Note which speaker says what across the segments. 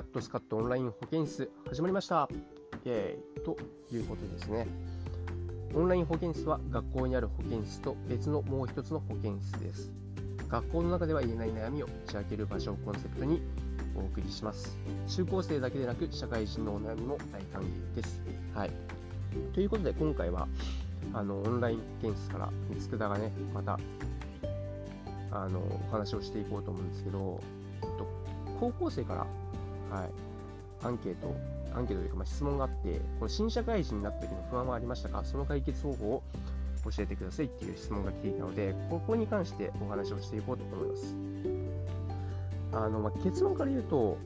Speaker 1: やっとスカットオンライン保健室始まりましたイェーイということですね。オンライン保健室は学校にある保健室と別のもう一つの保健室です。学校の中では言えない悩みを打ち明ける場所をコンセプトにお送りします。中高生だけでなく社会人のお悩みも大歓迎です。はい。ということで今回はあのオンライン保健室から佃がね、またあのお話をしていこうと思うんですけど、高校生から、はい、アンケート、アンケートというか、ま、質問があって、この新社会人になった時の不安はありましたか？その解決方法を教えてくださいっていう質問が来ていたので、ここに関してお話をしていこうと思います。あの、まあ、結論から言うと、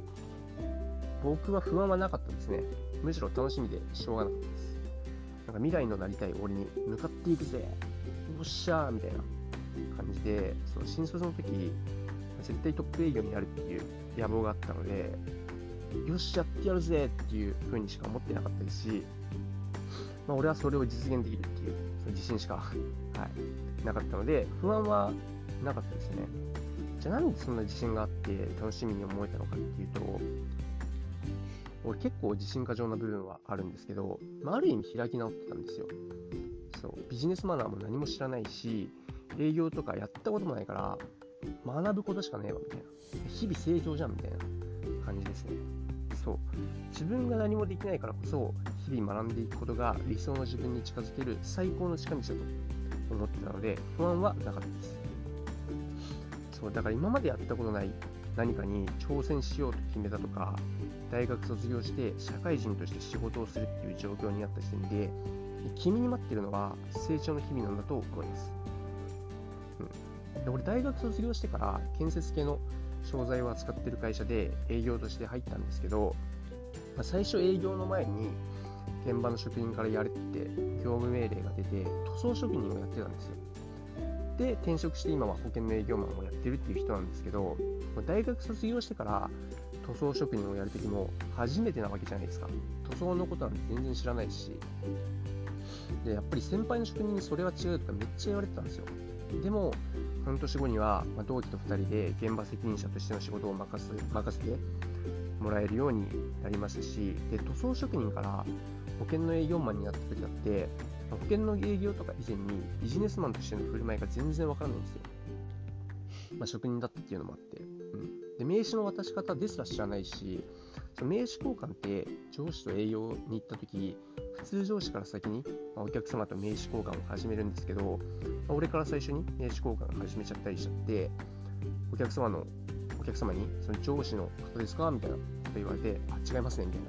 Speaker 1: 僕は不安はなかったですね。むしろ楽しみでしょうがなかったです。なんか未来のなりたい俺に向かっていくぜ、よっしゃーみたいな感じで、その新卒の時、絶対トップ営業になるっていう野望があったので、よし、やってやるぜっていう風にしか思ってなかったですし、まあ、俺はそれを実現できるっていう、その自信しか、はい、なかったので、不安はなかったですね。じゃあなんでそんな自信があって楽しみに思えたのかっていうと、俺結構自信過剰な部分はあるんですけど、まあ、ある意味開き直ってたんですよ。そう、ビジネスマナーも何も知らないし、営業とかやったこともないから、学ぶことしかねえわみたいな。日々成長じゃんみたいな感じですね。そう。自分が何もできないからこそ、日々学んでいくことが理想の自分に近づける最高の近道だと思ってたので、不安はなかったです。そう、だから今までやったことない何かに挑戦しようと決めたとか、大学卒業して社会人として仕事をするっていう状況になった時点で、君に待ってるのは成長の日々なんだと思います。で俺大学卒業してから建設系の商材を扱ってる会社で営業として入ったんですけど、まあ、最初営業の前に現場の職人からやれって業務命令が出て塗装職人をやってたんですよ。で転職して今は保険の営業マンをやってるっていう人なんですけど大学卒業してから塗装職人をやるときも初めてなわけじゃないですか。塗装のことなんて全然知らないし。でやっぱり先輩の職人にそれは違うとかめっちゃ言われてたんですよ。でも半年後には、ま同期と2人で現場責任者としての仕事を任す任せてもらえるようになりましたしで塗装職人から保険の営業マンになった時だって保険の営業とか以前にビジネスマンとしての振る舞いが全然わからないんですよ、まあ、職人だったっていうのもあって、うん、で名刺の渡し方ですら知らないしその名刺交換って上司と営業に行った時普通上司から先に、まお客様と名刺交換を始めるんですけど、ま俺から最初に名刺交換を始めちゃったりしちゃって、お客様の、お客様に、その上司の方ですか？みたいなこと言われて、あ、違いますね、みたいな。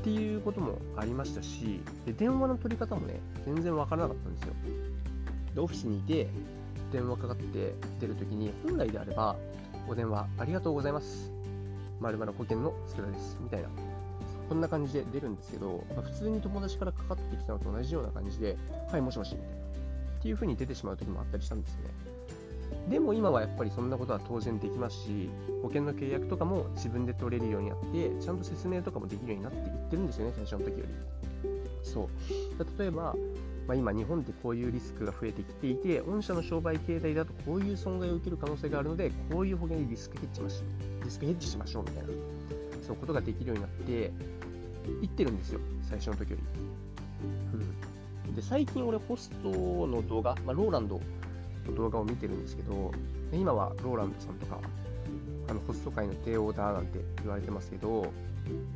Speaker 1: っていうこともありましたし、で電話の取り方もね、全然わからなかったんですよ。で、オフィスにいて、電話かかって出るときに、本来であれば、お電話ありがとうございます。まるまる保険の佃です。みたいなこんな感じで出るんですけど、まあ、普通に友達からかかってきたのと同じような感じで、はい、もしもし、みたいな。っていう風に出てしまう時もあったりしたんですよね。でも今はやっぱりそんなことは当然できますし、保険の契約とかも自分で取れるようになって、ちゃんと説明とかもできるようになっていってるんですよね、最初の時より。そう。例えば、まあ、今日本ってこういうリスクが増えてきていて、御社の商売形態だとこういう損害を受ける可能性があるので、こういう保険にリスクヘッジしまし。リスクヘッジしましょうみたいな、そういうことができるようになって、行ってるんですよ、最初の時より。うん、で最近俺、ホストの動画、まあ、ローランドの動画を見てるんですけど、今はローランドさんとか、あのホスト界の帝王だなんて言われてますけど、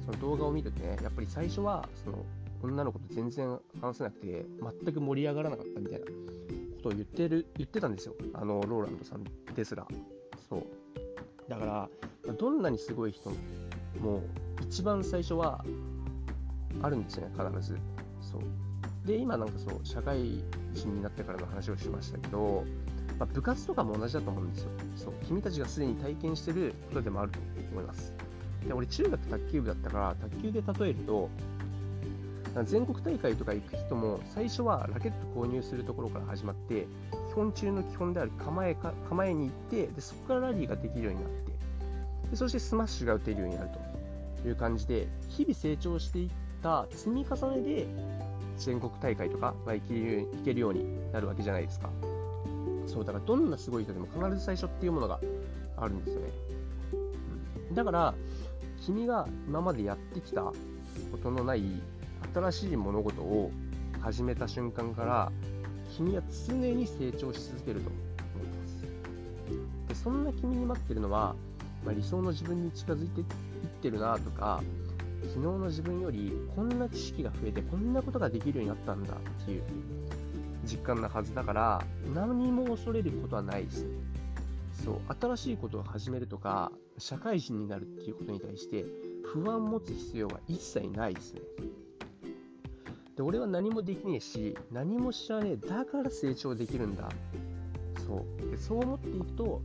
Speaker 1: その動画を見るとね、やっぱり最初はその女の子と全然話せなくて、全く盛り上がらなかったみたいなことを言ってる言ってたんですよ、あのローランドさんですら。そうだから、どんなにすごい人もう一番最初はあるんですね、必ず。そう。で、今なんかそう、社会人になってからの話をしましたけど、まあ、部活とかも同じだと思うんですよ。そう。君たちがすでに体験してることでもあると思います。で、俺中学卓球部だったから、卓球で例えると、全国大会とか行く人も最初はラケット購入するところから始まって基本中の基本である構えか構えに行ってでそこからラリーができるようになってでそしてスマッシュが打てるようになるという感じで日々成長していった積み重ねで全国大会とかが行ける行けるようになるわけじゃないですか。そう、だからどんなすごい人でも必ず最初っていうものがあるんですよね。だから、君が今までやってきたことのない新しい物事を始めた瞬間から君は常に成長し続けると思いますでそんな君に待ってるのは、まあ、理想の自分に近づいていってるなとか昨日の自分よりこんな知識が増えてこんなことができるようになったんだっていう実感なはずだから何も恐れることはないですね。そう新しいことを始めるとか社会人になるっていうことに対して不安を持つ必要は一切ないですね。で俺は何もできねえし何も知らねえだから成長できるんだ。そう。でそう思っていくと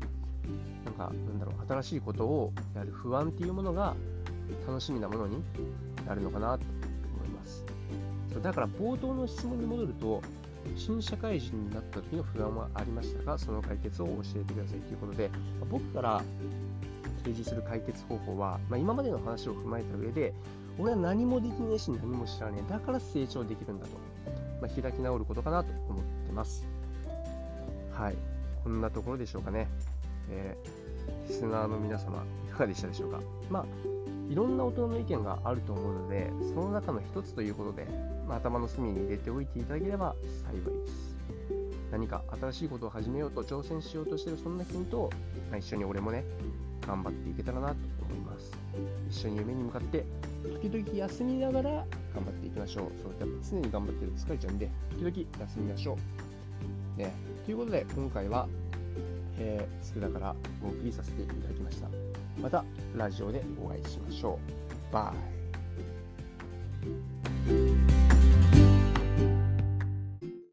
Speaker 1: なんかなんだろう新しいことをやる不安っていうものが楽しみなものになるのかなと思います。だから冒頭の質問に戻ると新社会人になった時の不安はありましたかその解決を教えてくださいということで僕から提示する解決方法は、まあ、今までの話を踏まえた上で俺は何もできねえし何も知らねえだから成長できるんだと、まあ、開き直ることかなと思ってます。はい。こんなところでしょうかね、えー、リスナーの皆様いかがでしたでしょうか？まあいろんな大人の意見があると思うのでその中の一つということで、まあ、頭の隅に入れておいていただければ幸いです。何か新しいことを始めようと挑戦しようとしているそんな君と、まあ、一緒に俺もね頑張っていけたらなと思います。一緒に夢に向かって時々休みながら頑張っていきましょう。そうやっぱ常に頑張ってると疲れちゃうんで時々休みましょう。ね。ということで今回は、えー、少なからお送りさせていただきました。またラジオでお会いしましょう。バイ。